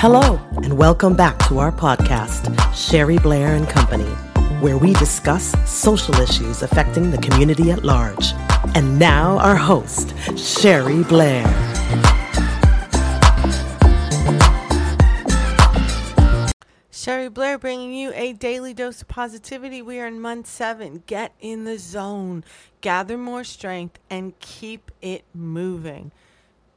Hello, and welcome back to our podcast, Sherry Blair and Company, where we discuss social issues affecting the community at large. And now, our host, Sherry Blair. Sherry Blair bringing you a daily dose of positivity. We are in month seven. Get in the zone, gather more strength, and keep it moving.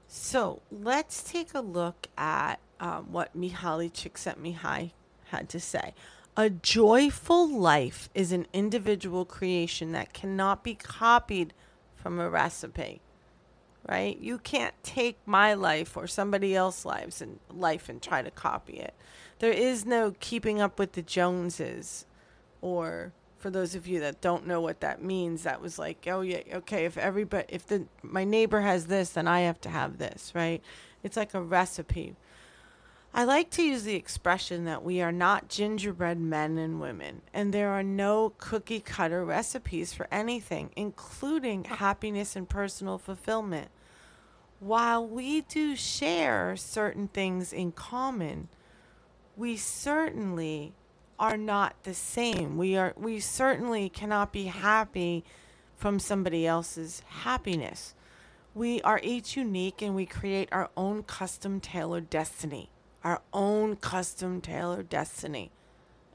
So let's take a look at um, what Mihaly Csikszentmihalyi had to say. A joyful life is an individual creation that cannot be copied from a recipe. Right? You can't take my life or somebody else's lives and life and try to copy it. There is no keeping up with the Joneses or for those of you that don't know what that means, that was like, oh yeah, okay, if everybody if the my neighbor has this, then I have to have this, right? It's like a recipe. I like to use the expression that we are not gingerbread men and women, and there are no cookie cutter recipes for anything, including happiness and personal fulfillment. While we do share certain things in common, we certainly are not the same. We are we certainly cannot be happy from somebody else's happiness. We are each unique and we create our own custom tailored destiny our own custom tailored destiny.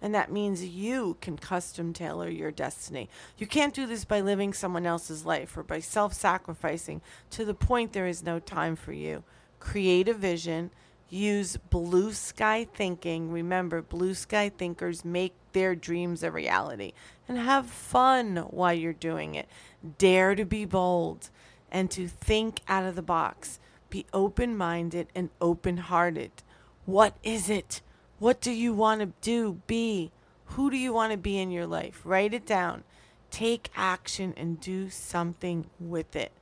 And that means you can custom tailor your destiny. You can't do this by living someone else's life or by self sacrificing to the point there is no time for you. Create a vision, use blue sky thinking. Remember, blue sky thinkers make their dreams a reality and have fun while you're doing it. Dare to be bold and to think out of the box. Be open minded and open hearted. What is it? What do you want to do? Be? Who do you want to be in your life? Write it down. Take action and do something with it.